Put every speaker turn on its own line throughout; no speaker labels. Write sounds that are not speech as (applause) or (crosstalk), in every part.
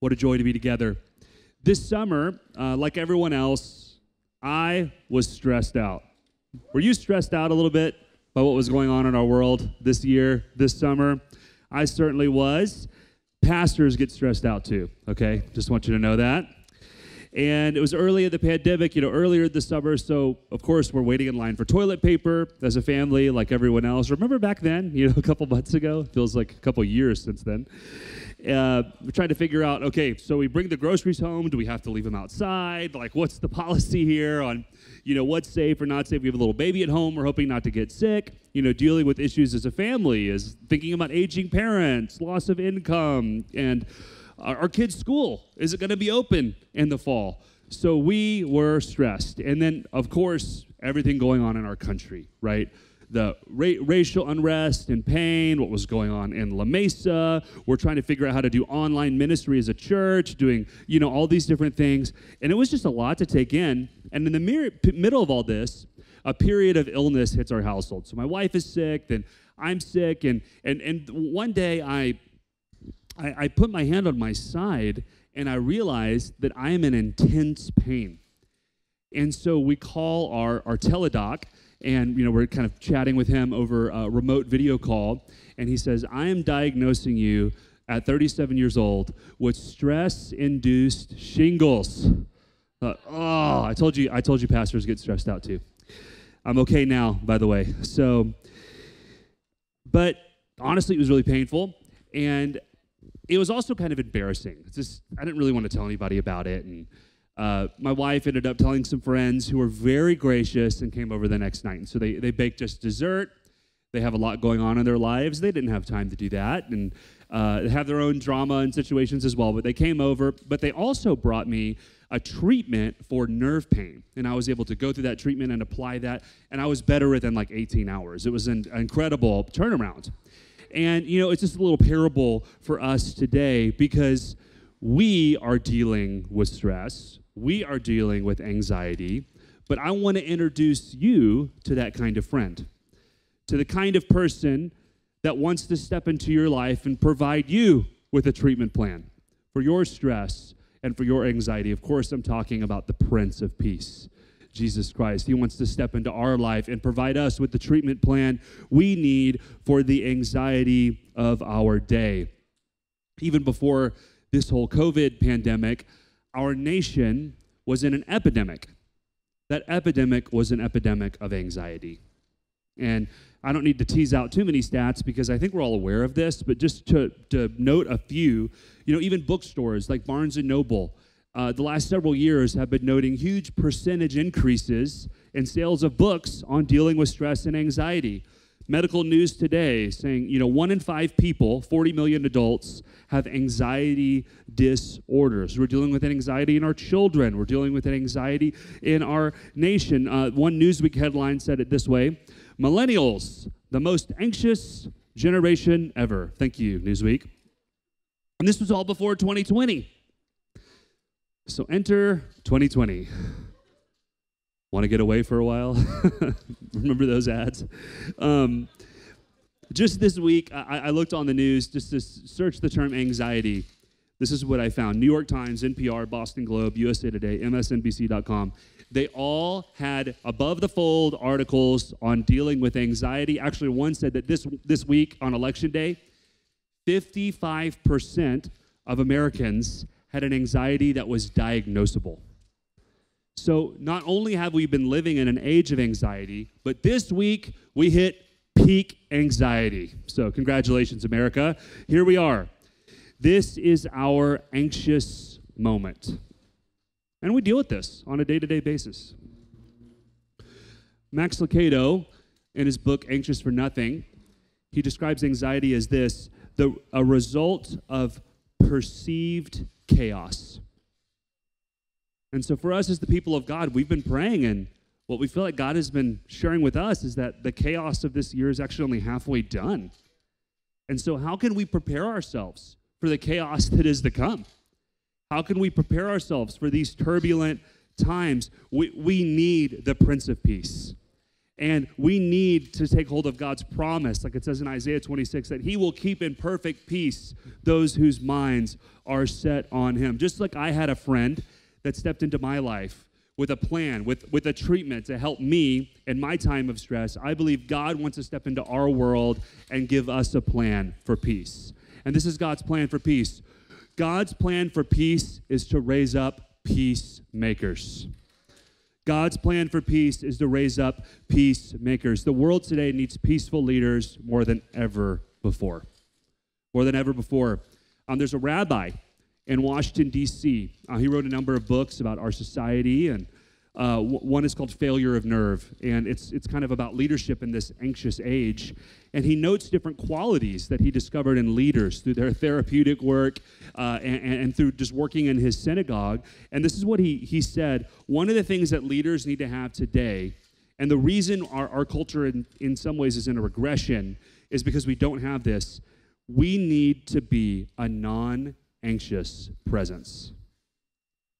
What a joy to be together. This summer, uh, like everyone else, I was stressed out. Were you stressed out a little bit by what was going on in our world this year, this summer? I certainly was. Pastors get stressed out too, okay? Just want you to know that. And it was early in the pandemic, you know, earlier this summer. So, of course, we're waiting in line for toilet paper as a family, like everyone else. Remember back then, you know, (laughs) a couple months ago? It feels like a couple years since then. Uh, we're trying to figure out okay, so we bring the groceries home. Do we have to leave them outside? Like, what's the (laughs) policy here on, you know, what's safe or not safe? We have a little baby at home. We're hoping not to get sick. You know, dealing with issues as a family, is thinking about aging parents, loss of income, and our kids' school is it going to be open in the fall? So we were stressed. And then, of course, everything going on in our country, right? The ra- racial unrest and pain, what was going on in La Mesa. We're trying to figure out how to do online ministry as a church, doing, you know, all these different things. And it was just a lot to take in. And in the mir- middle of all this, a period of illness hits our household. So my wife is sick, then I'm sick. And, and, and one day I I, I put my hand on my side and I realized that I am in intense pain. And so we call our, our teledoc, and you know we're kind of chatting with him over a remote video call, and he says, "I am diagnosing you at 37 years old with stress-induced shingles." Uh, oh, I told you, I told you, pastors get stressed out too. I'm okay now, by the way. So, but honestly, it was really painful, and it was also kind of embarrassing. It's just I didn't really want to tell anybody about it, and uh, my wife ended up telling some friends who were very gracious and came over the next night. And so they they baked us dessert. They have a lot going on in their lives. They didn't have time to do that, and uh, have their own drama and situations as well. But they came over. But they also brought me a treatment for nerve pain, and I was able to go through that treatment and apply that, and I was better within like 18 hours. It was an incredible turnaround. And, you know, it's just a little parable for us today because we are dealing with stress, we are dealing with anxiety, but I want to introduce you to that kind of friend, to the kind of person that wants to step into your life and provide you with a treatment plan for your stress and for your anxiety. Of course, I'm talking about the Prince of Peace. Jesus Christ. He wants to step into our life and provide us with the treatment plan we need for the anxiety of our day. Even before this whole COVID pandemic, our nation was in an epidemic. That epidemic was an epidemic of anxiety. And I don't need to tease out too many stats because I think we're all aware of this, but just to, to note a few, you know, even bookstores like Barnes and Noble, uh, the last several years have been noting huge percentage increases in sales of books on dealing with stress and anxiety. Medical news today saying, you know, one in five people, 40 million adults, have anxiety disorders. We're dealing with anxiety in our children. We're dealing with anxiety in our nation. Uh, one Newsweek headline said it this way Millennials, the most anxious generation ever. Thank you, Newsweek. And this was all before 2020. So enter 2020. Want to get away for a while? (laughs) Remember those ads? Um, just this week, I, I, looked on the news just to search the term anxiety. This is what I found New York Times, NPR, Boston Globe, USA Today, MSNBC.com. They all had above the fold articles on dealing with anxiety. Actually, one said that this, this week on election day, 55% of Americans had an anxiety that was diagnosable. So, not only have we been living in an age of anxiety, but this week we hit peak anxiety. So, congratulations, America. Here we are. This is our anxious moment. And we deal with this on a day to day basis. Max Lucado, in his book Anxious for Nothing, he describes anxiety as this the, a result of perceived chaos. And so, for us as the people of God, we've been praying, and what we feel like God has been sharing with us is that the chaos of this year is actually only halfway done. And so, how can we prepare ourselves for the chaos that is to come? How can we prepare ourselves for these turbulent times? We, we need the Prince of Peace. And we need to take hold of God's promise, like it says in Isaiah 26, that He will keep in perfect peace those whose minds are set on Him. Just like I had a friend that stepped into my life with a plan, with, with a treatment to help me in my time of stress, I believe God wants to step into our world and give us a plan for peace. And this is God's plan for peace. God's plan for peace is to raise up peacemakers. God's plan for peace is to raise up peacemakers. The world today needs peaceful leaders more than ever before. More than ever before. Um, there's a rabbi in Washington, D.C. Uh, he wrote a number of books about our society, and uh, one is called Failure of Nerve, and it's, it's kind of about leadership in this anxious age. And he notes different qualities that he discovered in leaders through their therapeutic work uh, and, and through just working in his synagogue. And this is what he, he said one of the things that leaders need to have today, and the reason our, our culture in, in some ways is in a regression, is because we don't have this. We need to be a non anxious presence.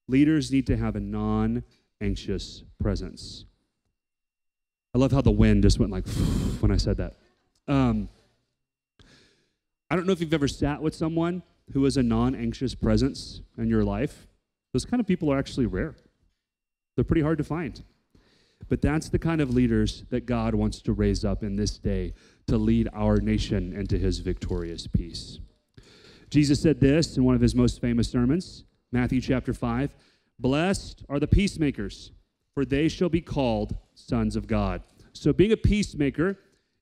Leaders need to have a non anxious presence. I love how the wind just went like (laughs) when I said that. Um, I don't know if you've ever sat with someone who is a non anxious presence in your life. Those kind of people are actually rare, they're pretty hard to find. But that's the kind of leaders that God wants to raise up in this day to lead our nation into his victorious peace. Jesus said this in one of his most famous sermons, Matthew chapter 5 Blessed are the peacemakers, for they shall be called sons of God. So, being a peacemaker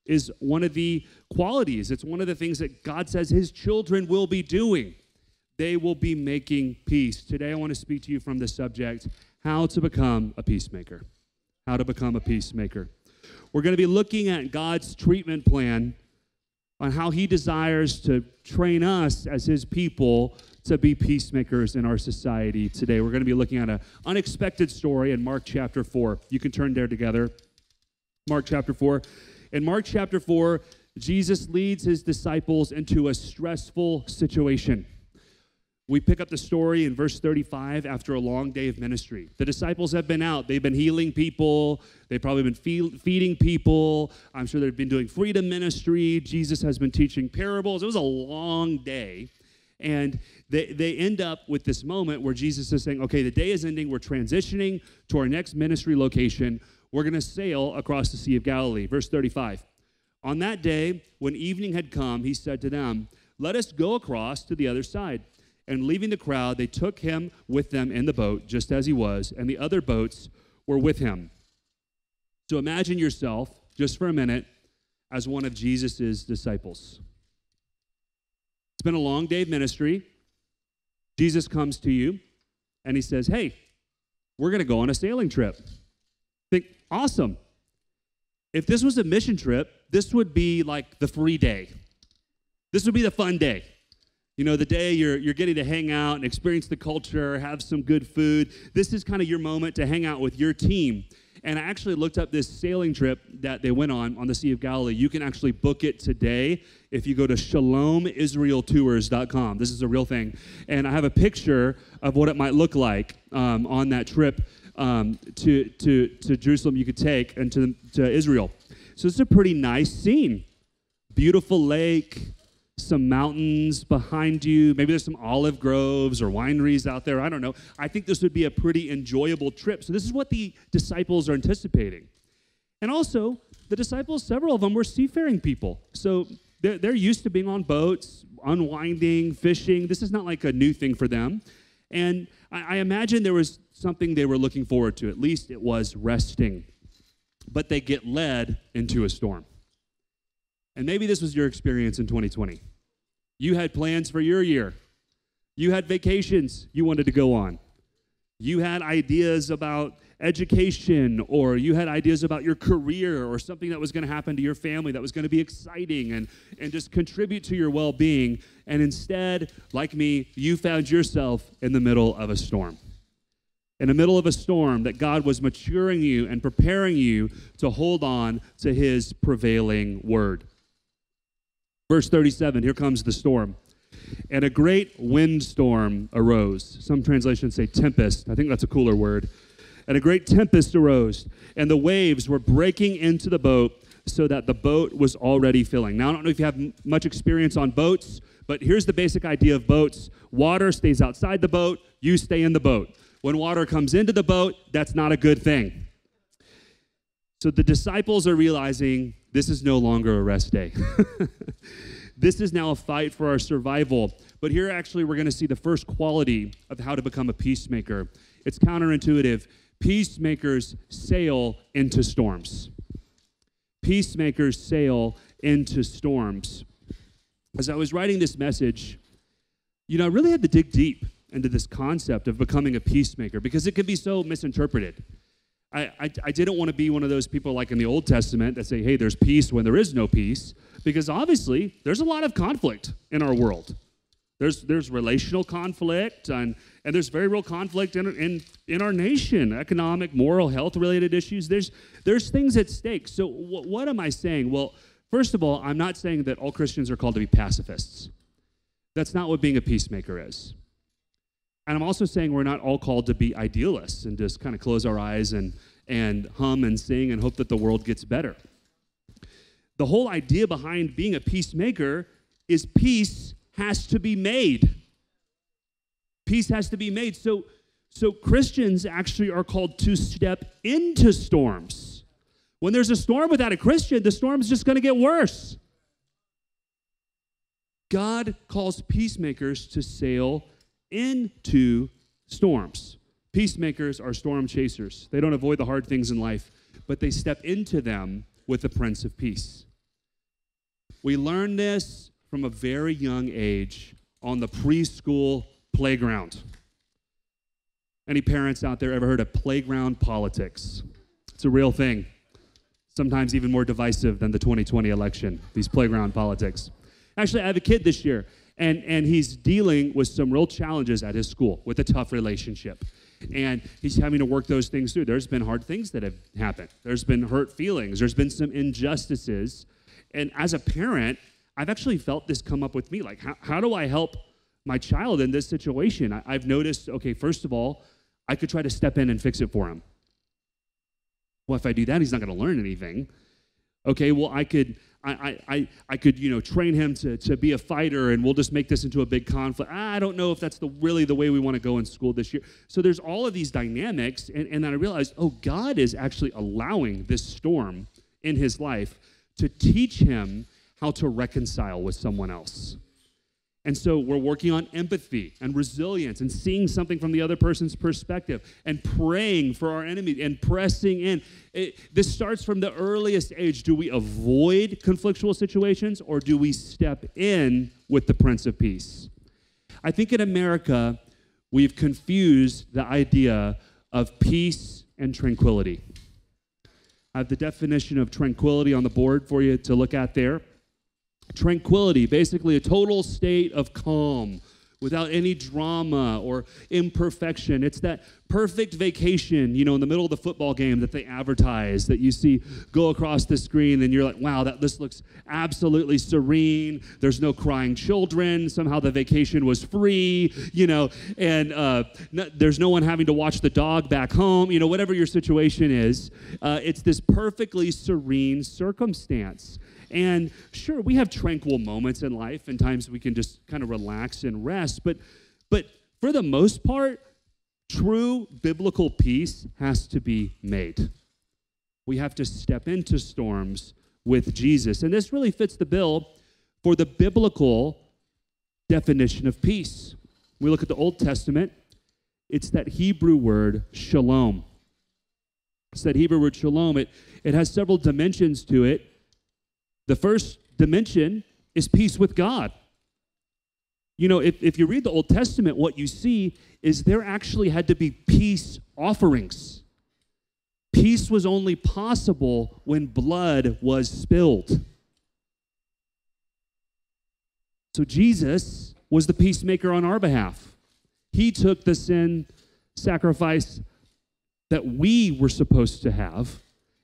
is one of the qualities, it's one of the things that God says his children will be doing. They will be making peace. Today, I want to speak to you from the subject how to become a peacemaker. How to become a peacemaker. We're going to be looking at God's treatment plan on how he desires to train us as his people to be peacemakers in our society today. We're going to be looking at an unexpected story in Mark chapter 4. You can turn there together. Mark chapter 4. In Mark chapter 4, Jesus leads his disciples into a stressful situation. We pick up the story in verse 35 after a long day of ministry. The disciples have been out. They've been healing people. They've probably been feeding people. I'm sure they've been doing freedom ministry. Jesus has been teaching parables. It was a long day. And they, they end up with this moment where Jesus is saying, okay, the day is ending. We're transitioning to our next ministry location. We're going to sail across the Sea of Galilee. Verse 35. On that day, when evening had come, he said to them, Let us go across to the other side. And leaving the crowd, they took him with them in the boat, just as he was, and the other boats were with him. So imagine yourself, just for a minute, as one of Jesus' disciples. It's been a long day of ministry. Jesus comes to you and he says, Hey, we're going to go on a sailing trip. Think, awesome. If this was a mission trip, this would be like the free day. This would be the fun day. You know, the day you're, you're getting to hang out and experience the culture, have some good food. This is kind of your moment to hang out with your team. And I actually looked up this sailing trip that they went on on the Sea of Galilee. You can actually book it today if you go to shalomisraeltours.com. This is a real thing. And I have a picture of what it might look like um, on that trip um, to, to, to Jerusalem you could take and to, to Israel. So it's a pretty nice scene. Beautiful lake, some mountains behind you. Maybe there's some olive groves or wineries out there. I don't know. I think this would be a pretty enjoyable trip. So, this is what the disciples are anticipating. And also, the disciples, several of them were seafaring people. So, they're, they're used to being on boats, unwinding, fishing. This is not like a new thing for them. And I, I imagine there was something they were looking forward to. At least it was resting. But they get led into a storm. And maybe this was your experience in 2020. You had plans for your year. You had vacations you wanted to go on. You had ideas about education, or you had ideas about your career, or something that was going to happen to your family that was going to be exciting and, and just contribute to your well being. And instead, like me, you found yourself in the middle of a storm. In the middle of a storm, that God was maturing you and preparing you to hold on to his prevailing word. Verse 37, here comes the storm. And a great windstorm arose. Some translations say tempest. I think that's a cooler word. and a great tempest arose, and the waves were breaking into the boat so that the boat was already filling. Now, I don't know if you have m- much experience on boats, but here's the basic idea of boats water stays outside the boat, you stay in the boat. When water comes into the boat, that's not a good thing. So the disciples are realizing this is no longer a rest day. (laughs) this is now a fight for our survival. But here, actually, we're going to see the first quality of how to become a peacemaker. It's counterintuitive. Peacemakers sail into storms. Peacemakers sail into storms. As I was writing this message, you know, I really had to dig deep into this concept of becoming a peacemaker because it can be so misinterpreted. I, I, I, didn't want to be one of those people like in the Old Testament that say, hey, there's peace when there is no peace, because obviously there's a lot of conflict in our world. There's, there's relational conflict, and, and there's very real conflict in, in, in our nation economic, moral, health related issues. There's, there's things at stake. So, wh- what am I saying? Well, first of all, I'm not saying that all Christians are called to be pacifists. That's not what being a peacemaker is. And I'm also saying we're not all called to be idealists and just kind of close our eyes and, and hum and sing and hope that the world gets better. The whole idea behind being a peacemaker is peace has to be made. Peace has to be made. So, so Christians actually are called to step into storms. When there's a storm without a Christian, the storm's just going to get worse. God calls peacemakers to sail into storms. Peacemakers are storm chasers. They don't avoid the hard things in life, but they step into them with the Prince of Peace. We learn this from a very young age on the preschool playground. Any parents out there ever heard of playground politics? It's a real thing. Sometimes even more divisive than the 2020 election, these playground politics. Actually, I have a kid this year, and, and he's dealing with some real challenges at his school with a tough relationship. And he's having to work those things through. There's been hard things that have happened, there's been hurt feelings, there's been some injustices. And as a parent, I've actually felt this come up with me. Like, how, how do I help my child in this situation? I, I've noticed, okay, first of all, I could try to step in and fix it for him. Well, if I do that, he's not going to learn anything. Okay, well, I could I, I, I could, you know, train him to, to be a fighter and we'll just make this into a big conflict. I don't know if that's the, really the way we want to go in school this year. So there's all of these dynamics. And, and then I realized, oh, God is actually allowing this storm in his life to teach him how to reconcile with someone else. And so we're working on empathy and resilience and seeing something from the other person's perspective and praying for our enemy and pressing in. It, this starts from the earliest age. Do we avoid conflictual situations or do we step in with the Prince of Peace? I think in America, we've confused the idea of peace and tranquility. I have the definition of tranquility on the board for you to look at there tranquility, basically a total state of calm without any drama or imperfection. It's that perfect vacation, you know, in the middle of the football game that they advertise that you see go across the screen and you're like, wow, that this looks absolutely serene. There's no crying children. Somehow the vacation was free, you know, and uh, there's no one having to watch the dog back home, you know, whatever your situation is. Uh, it's this perfectly serene circumstance. And sure, we have tranquil moments in life, and times we can just kind of relax and rest. But, but for the most part, true biblical peace has to be made. We have to step into storms with Jesus. And this really fits the bill for the biblical definition of peace. We look at the Old Testament, it's that Hebrew word shalom. It's that Hebrew word shalom. It, it has several dimensions to it. The first dimension is peace with God. You know, if, if you read the Old Testament, what you see is there actually had to be peace offerings. Peace was only possible when blood was spilled. So Jesus was the peacemaker on our behalf. He took the sin sacrifice that we were supposed to have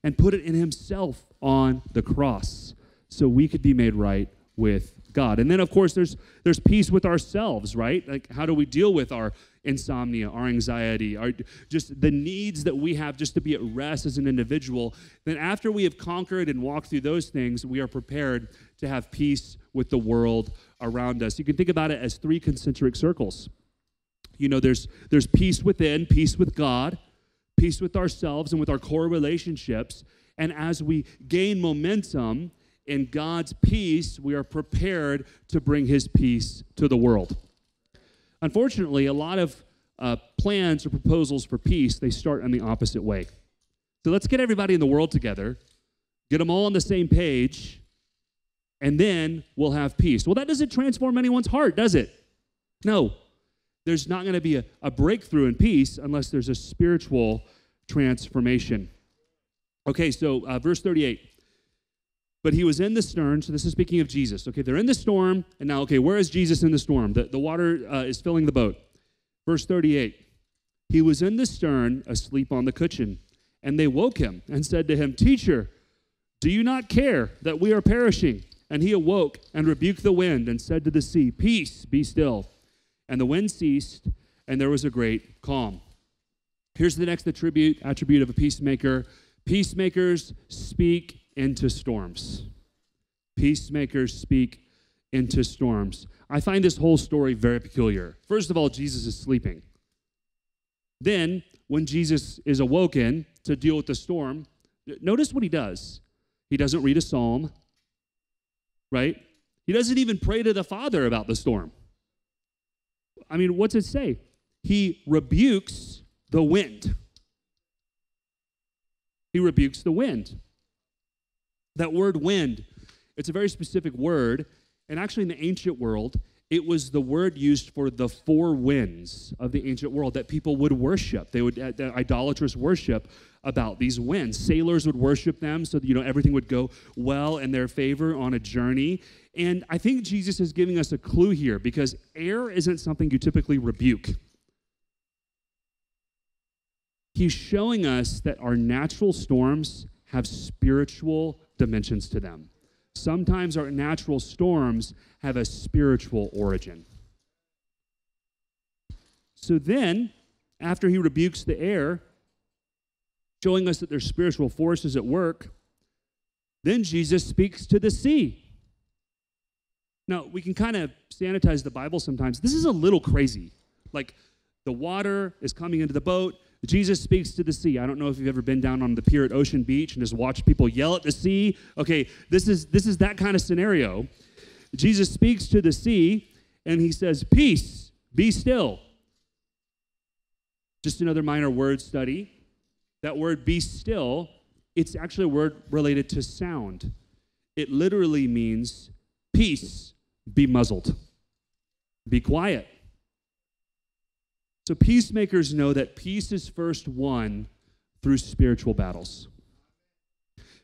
and put it in himself on the cross so we could be made right with God. And then of course there's there's peace with ourselves, right? Like how do we deal with our insomnia, our anxiety, our just the needs that we have just to be at rest as an individual. Then after we have conquered and walked through those things, we are prepared to have peace with the world around us. You can think about it as three concentric circles. You know, there's there's peace within, peace with God, peace with ourselves and with our core relationships. And as we gain momentum in God's peace, we are prepared to bring his peace to the world. Unfortunately, a lot of uh, plans or proposals for peace, they start in the opposite way. So let's get everybody in the world together, get them all on the same page, and then we'll have peace. Well, that doesn't transform anyone's heart, does it? No. There's not going to be a, a breakthrough in peace unless there's a spiritual transformation. Okay, so uh, verse 38. But he was in the stern, so this is speaking of Jesus. Okay, they're in the storm, and now, okay, where is Jesus in the storm? The, the water uh, is filling the boat. Verse 38 He was in the stern, asleep on the cushion, and they woke him and said to him, Teacher, do you not care that we are perishing? And he awoke and rebuked the wind and said to the sea, Peace, be still. And the wind ceased, and there was a great calm. Here's the next attribute, attribute of a peacemaker peacemakers speak into storms. Peacemakers speak into storms. I find this whole story very peculiar. First of all, Jesus is sleeping. Then, when Jesus is awoken to deal with the storm, notice what he does. He doesn't read a psalm, right? He doesn't even pray to the Father about the storm. I mean, what's it say? He rebukes the wind. He rebukes the wind. That word wind, it's a very specific word. And actually, in the ancient world, it was the word used for the four winds of the ancient world that people would worship. They would, uh, idolatrous worship about these winds. Sailors would worship them so that, you know, everything would go well in their favor on a journey. And I think Jesus is giving us a clue here because air isn't something you typically rebuke. He's showing us that our natural storms have spiritual dimensions to them. Sometimes our natural storms have a spiritual origin. So then, after he rebukes the air, showing us that there's spiritual forces at work, then Jesus speaks to the sea. Now, we can kind of sanitize the Bible sometimes. This is a little crazy. Like, the water is coming into the boat. Jesus speaks to the sea. I don't know if you've ever been down on the pier at Ocean Beach and just watched people yell at the sea. Okay, this is this is that kind of scenario. Jesus speaks to the sea and he says, "Peace, be still." Just another minor word study. That word be still, it's actually a word related to sound. It literally means peace, be muzzled. Be quiet. So peacemakers know that peace is first won through spiritual battles.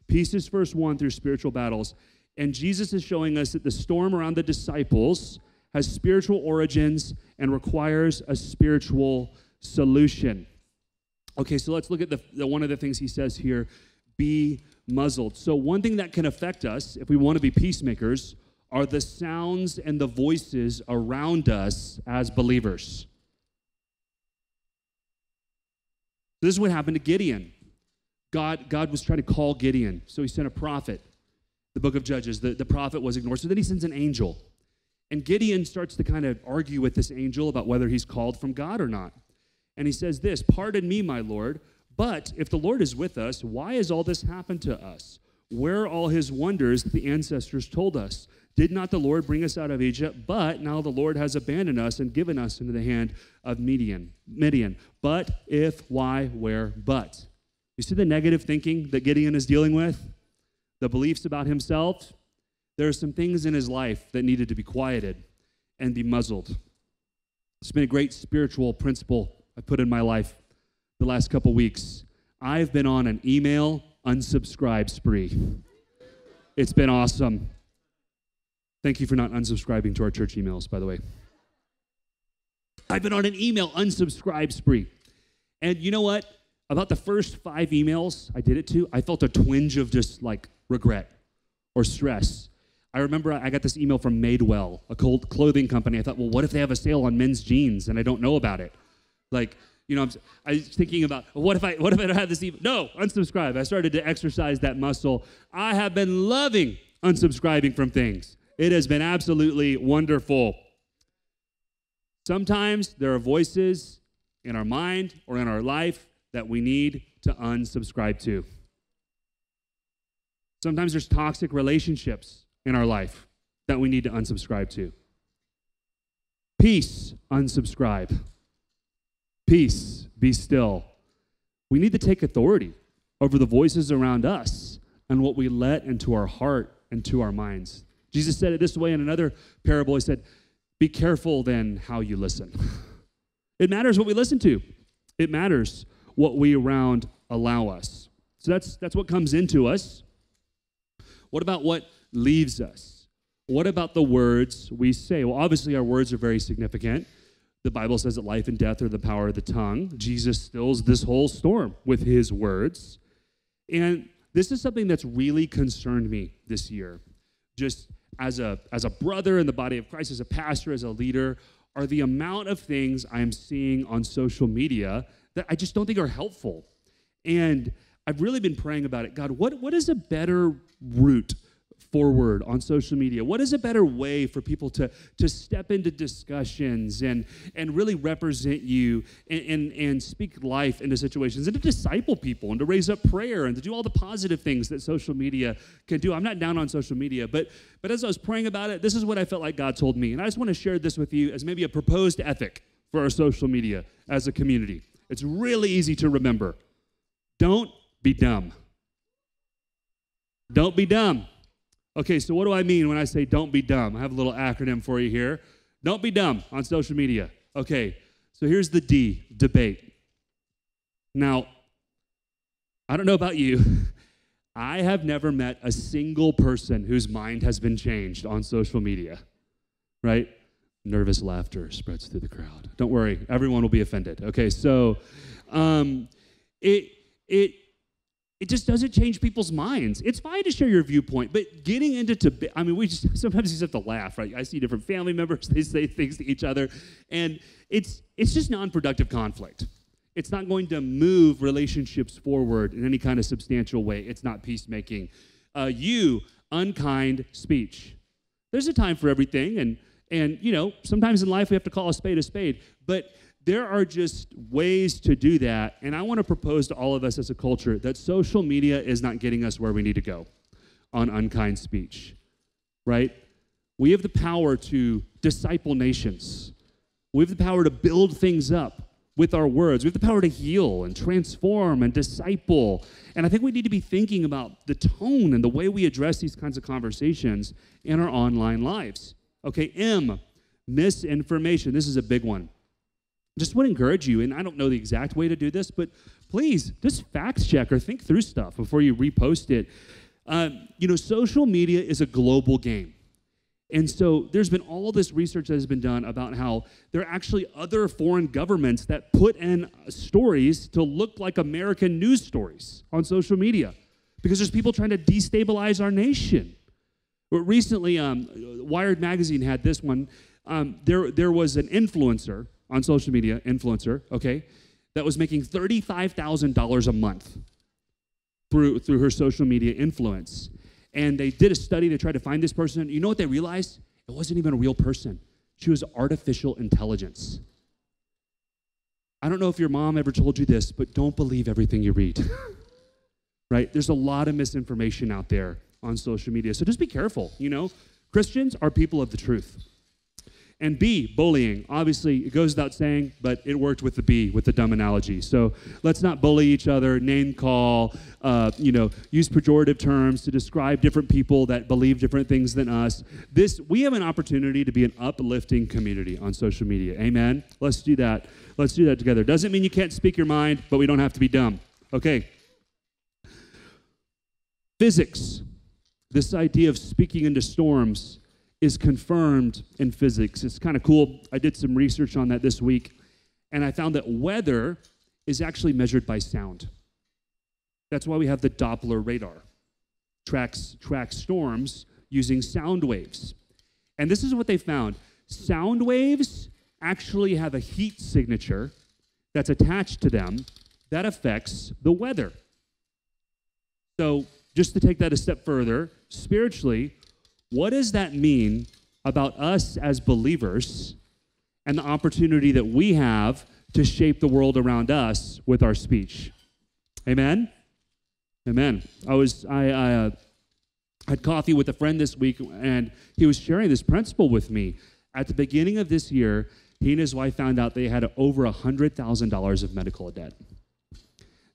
Peace is first won through spiritual battles. And Jesus is showing us that the storm around the disciples has spiritual origins and requires a spiritual solution. Okay, so let's look at the, the, one of the things he says here be muzzled. So, one thing that can affect us if we want to be peacemakers are the sounds and the voices around us as believers. This is what happened to Gideon. God, God was trying to call Gideon, so he sent a prophet. The book of Judges, the, the prophet was ignored. So then he sends an angel. And Gideon starts to kind of argue with this angel about whether he's called from God or not. And he says this Pardon me, my Lord, but if the Lord is with us, why has all this happened to us? Where are all his wonders that the ancestors told us? Did not the Lord bring us out of Egypt? But now the Lord has abandoned us and given us into the hand of Midian. Midian. But if, why, where, but. You see the negative thinking that Gideon is dealing with? The beliefs about himself? There are some things in his life that needed to be quieted and be muzzled. It's been a great spiritual principle I put in my life the last couple weeks. I've been on an email unsubscribe spree. It's been awesome. Thank you for not unsubscribing to our church emails, by the way. I've been on an email unsubscribe spree. And you know what? About the first five emails I did it to, I felt a twinge of just like regret or stress. I remember I got this email from Madewell, a cold clothing company. I thought, well, what if they have a sale on men's jeans and I don't know about it? Like, you know, I'm, I was thinking about what if I what if I don't have this email? No, unsubscribe. I started to exercise that muscle. I have been loving unsubscribing from things. It has been absolutely wonderful. Sometimes there are voices in our mind or in our life that we need to unsubscribe to. Sometimes there's toxic relationships in our life that we need to unsubscribe to. Peace, unsubscribe. Peace, be still. We need to take authority over the voices around us and what we let into our heart and to our minds. Jesus said it this way in another parable. He said, Be careful then how you listen. It matters what we listen to, it matters what we around allow us. So that's, that's what comes into us. What about what leaves us? What about the words we say? Well, obviously, our words are very significant. The Bible says that life and death are the power of the tongue. Jesus stills this whole storm with his words. And this is something that's really concerned me this year. Just as a, as a brother in the body of Christ, as a pastor, as a leader, are the amount of things I'm seeing on social media that I just don't think are helpful. And I've really been praying about it. God, what, what is a better route forward on social media? What is a better way for people to, to step into discussions and, and really represent you and, and, and speak life into situations and to disciple people and to raise up prayer and to do all the positive things that social media can do? I'm not down on social media, but, but as I was praying about it, this is what I felt like God told me. And I just want to share this with you as maybe a proposed ethic for our social media as a community. It's really easy to remember. Don't be dumb. Don't be dumb. Okay, so what do I mean when I say don't be dumb? I have a little acronym for you here. Don't be dumb on social media. Okay, so here's the D debate. Now, I don't know about you. (laughs) I have never met a single person whose mind has been changed on social media, right? Nervous laughter spreads through the crowd. Don't worry, everyone will be offended. Okay, so um, it, it, it just doesn't change people's minds. It's fine to share your viewpoint, but getting into I mean, we just (laughs) sometimes you just have to laugh, right? I see different family members, (laughs) they say things to each other, and it's it's just non-productive conflict. It's not going to move relationships forward in any kind of substantial way. It's not peacemaking. Uh, you, unkind speech. There's a time for everything, and and you know, sometimes in life we have to call a spade a spade, but there are just ways to do that. And I want to propose to all of us as a culture that social media is not getting us where we need to go on unkind speech, right? We have the power to disciple nations, we have the power to build things up with our words. We have the power to heal and transform and disciple. And I think we need to be thinking about the tone and the way we address these kinds of conversations in our online lives. Okay, M, misinformation. This is a big one just want to encourage you, and I don't know the exact way to do this, but please just fact check or think through stuff before you repost it. Um, you know, social media is a global game. And so there's been all this research that has been done about how there are actually other foreign governments that put in stories to look like American news stories on social media because there's people trying to destabilize our nation. But recently, um, Wired Magazine had this one. Um, there, there was an influencer on social media, influencer, okay, that was making $35,000 a month through, through her social media influence. And they did a study they tried to find this person. You know what they realized? It wasn't even a real person. She was artificial intelligence. I don't know if your mom ever told you this, but don't believe everything you read. (laughs) right? There's a lot of misinformation out there on social media. So just be careful, you know? Christians are people of the truth. And B, bullying. Obviously, it goes without saying, but it worked with the B, with the dumb analogy. So let's not bully each other, name call, uh, you know, use pejorative terms to describe different people that believe different things than us. This, we have an opportunity to be an uplifting community on social media. Amen? Let's do that. Let's do that together. Doesn't mean you can't speak your mind, but we don't have to be dumb. Okay. Physics. This idea of speaking into storms is confirmed in physics. It's kind of cool. I did some research on that this week, and I found that weather is actually measured by sound. That's why we have the Doppler radar. Tracks, tracks storms using sound waves. And this is what they found sound waves actually have a heat signature that's attached to them that affects the weather. So, just to take that a step further, spiritually, what does that mean about us as believers and the opportunity that we have to shape the world around us with our speech? Amen? Amen. I was, I, I uh, had coffee with a friend this week, and he was sharing this principle with me. At the beginning of this year, he and his wife found out they had over $100,000 of medical debt.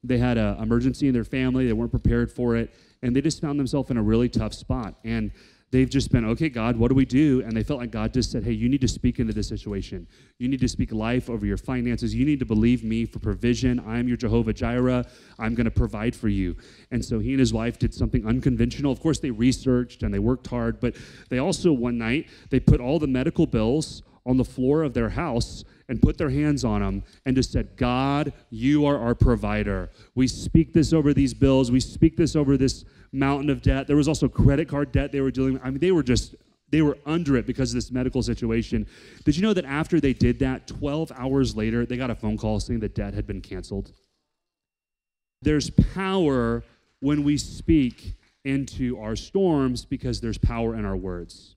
They had an emergency in their family, they weren't prepared for it, and they just found themselves in a really tough spot. And they've just been, okay, God, what do we do? And they felt like God just said, hey, you need to speak into this situation. You need to speak life over your finances. You need to believe me for provision. I'm your Jehovah Jireh. I'm going to provide for you. And so he and his wife did something unconventional. Of course, they researched and they worked hard, but they also, one night, they put all the medical bills on the floor of their house and put their hands on them and just said, God, you are our provider. We speak this over these bills. We speak this over this mountain of debt. There was also credit card debt they were dealing with. I mean, they were just, they were under it because of this medical situation. Did you know that after they did that, 12 hours later, they got a phone call saying the debt had been canceled? There's power when we speak into our storms because there's power in our words.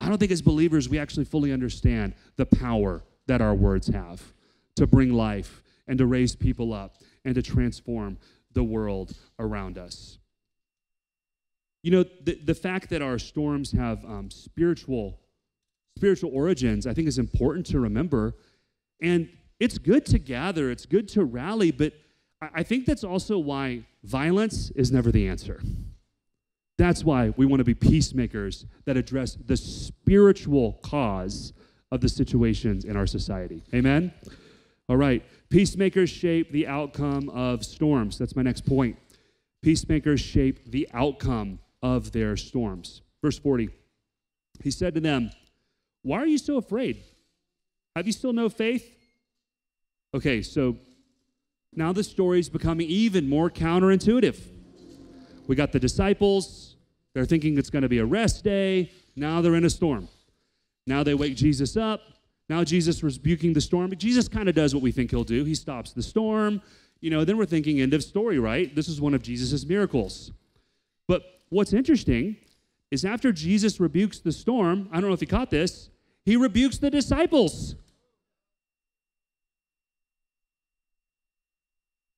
I don't think as believers we actually fully understand the power that our words have to bring life and to raise people up and to transform the world around us. You know, the, the fact that our storms have um, spiritual, spiritual origins, I think is important to remember. And it's good to gather, it's good to rally, but I, I think that's also why violence is never the answer. That's why we want to be peacemakers that address the spiritual cause of the situations in our society. Amen? All right. Peacemakers shape the outcome of storms. That's my next point. Peacemakers shape the outcome of their storms. Verse 40 He said to them, Why are you so afraid? Have you still no faith? Okay, so now the story is becoming even more counterintuitive. We got the disciples, they're thinking it's going to be a rest day. Now they're in a storm. Now they wake Jesus up. Now Jesus rebuking the storm. Jesus kind of does what we think he'll do. He stops the storm. You know, then we're thinking end of story, right? This is one of Jesus' miracles. But what's interesting is after Jesus rebukes the storm, I don't know if you caught this, he rebukes the disciples.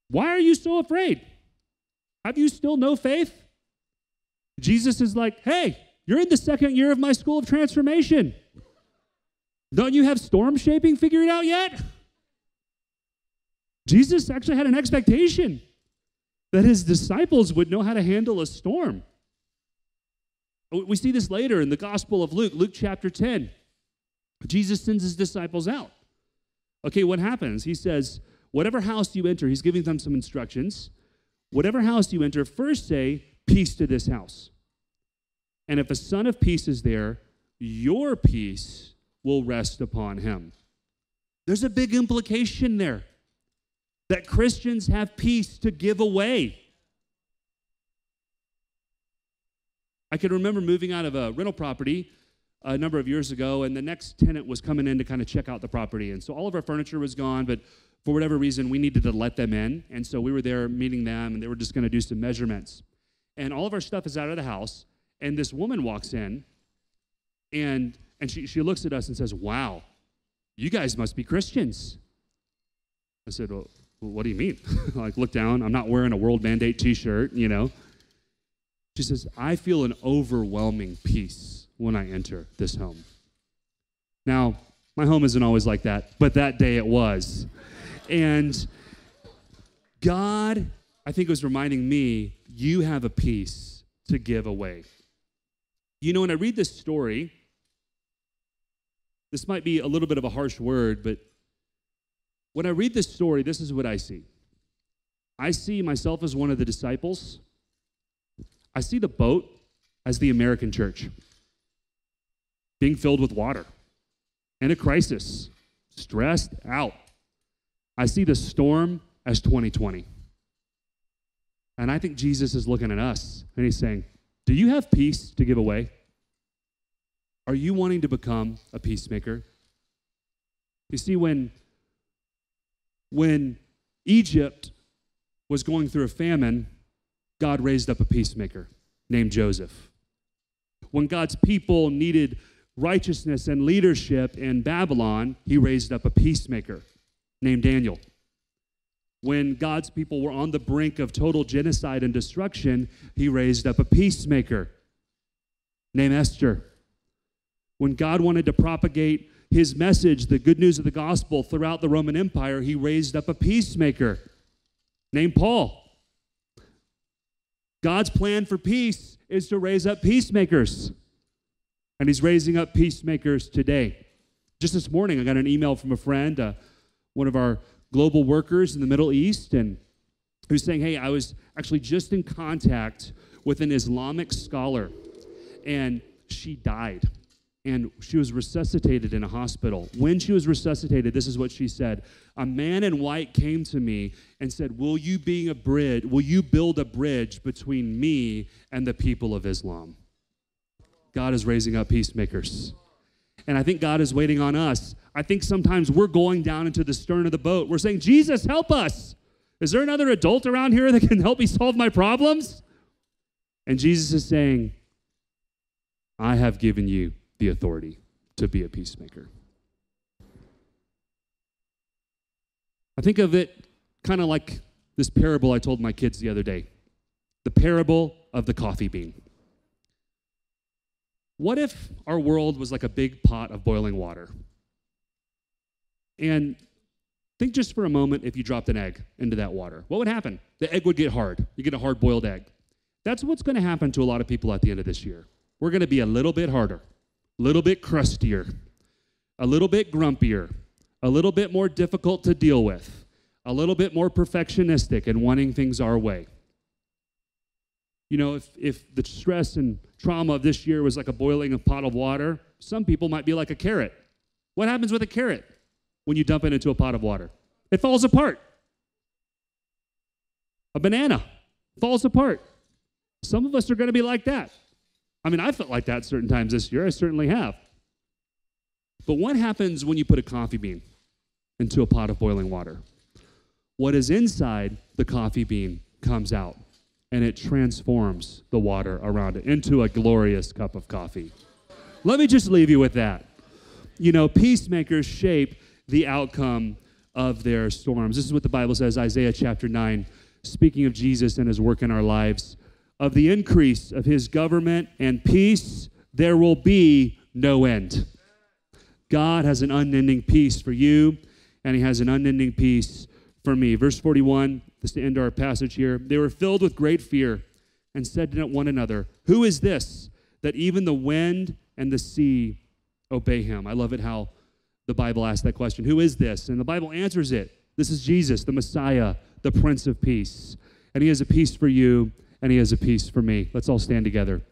Why are you so afraid? Have you still no faith? Jesus is like, hey, you're in the second year of my school of transformation. Don't you have storm shaping figured out yet? Jesus actually had an expectation that his disciples would know how to handle a storm. We see this later in the Gospel of Luke, Luke chapter 10. Jesus sends his disciples out. Okay, what happens? He says, Whatever house you enter, he's giving them some instructions. Whatever house you enter, first say, Peace to this house. And if a son of peace is there, your peace will rest upon him. There's a big implication there that Christians have peace to give away. I can remember moving out of a rental property uh, a number of years ago, and the next tenant was coming in to kind of check out the property. And so all of our furniture was gone, but for whatever reason, we needed to let them in. And so we were there meeting them, and they were just going to do some measurements. And all of our stuff is out of the house, and this woman walks in, and, and she, she looks at us and says, Wow, you guys must be Christians. I said, Well, what do you mean? (laughs) like, look down. I'm not wearing a World Mandate t shirt, you know. She says, I feel an overwhelming peace when I enter this home. Now, my home isn't always like that, but that day it was. And God, I think, was reminding me, you have a peace to give away. You know, when I read this story, this might be a little bit of a harsh word, but when I read this story, this is what I see. I see myself as one of the disciples. I see the boat as the American church being filled with water in a crisis, stressed out. I see the storm as 2020. And I think Jesus is looking at us and he's saying, Do you have peace to give away? Are you wanting to become a peacemaker? You see, when, when Egypt was going through a famine, God raised up a peacemaker named Joseph. When God's people needed righteousness and leadership in Babylon, he raised up a peacemaker named Daniel. When God's people were on the brink of total genocide and destruction, he raised up a peacemaker named Esther. When God wanted to propagate his message, the good news of the gospel, throughout the Roman Empire, he raised up a peacemaker named Paul. God's plan for peace is to raise up peacemakers. And he's raising up peacemakers today. Just this morning, I got an email from a friend, uh, one of our global workers in the Middle East, and who's saying, Hey, I was actually just in contact with an Islamic scholar, and she died. And she was resuscitated in a hospital. When she was resuscitated, this is what she said A man in white came to me and said, Will you be a bridge? Will you build a bridge between me and the people of Islam? God is raising up peacemakers. And I think God is waiting on us. I think sometimes we're going down into the stern of the boat. We're saying, Jesus, help us. Is there another adult around here that can help me solve my problems? And Jesus is saying, I have given you the authority to be a peacemaker. I think of it kind of like this parable I told my kids the other day the parable of the coffee bean. What if our world was like a big pot of boiling water? And think just for a moment if you dropped an egg into that water. What would happen? The egg would get hard. You get a hard boiled egg. That's what's going to happen to a lot of people at the end of this year. We're going to be a little bit harder, little bit crustier, a little bit grumpier, a little bit more difficult to deal with, a little bit more perfectionistic and wanting things our way you know, if, if the stress and trauma of this year was like a boiling a pot of water, some people might be like a carrot. What happens with a carrot when you dump it into a pot of water? It falls apart. A banana falls apart. Some of us are going to be like that. I mean, I felt like that certain times this year. I certainly have. But what happens when you put a coffee bean into a pot of boiling water? What is inside the coffee bean comes out and it transforms the water around it into a glorious cup of coffee. Let me just leave you with that. You know, peacemakers shape the outcome of their storms. This is what the Bible says, Isaiah chapter 9, speaking of Jesus and his work in our lives. Of the increase of his government and peace, there will be no end. God has an unending peace for you, and he has an unending peace for me. Verse 41, this to end of our passage here. They were filled with great fear and said to one another, Who is this that even the wind and the sea obey him? I love it how the Bible asks that question Who is this? And the Bible answers it. This is Jesus, the Messiah, the Prince of Peace. And he has a peace for you, and he has a peace for me. Let's all stand together.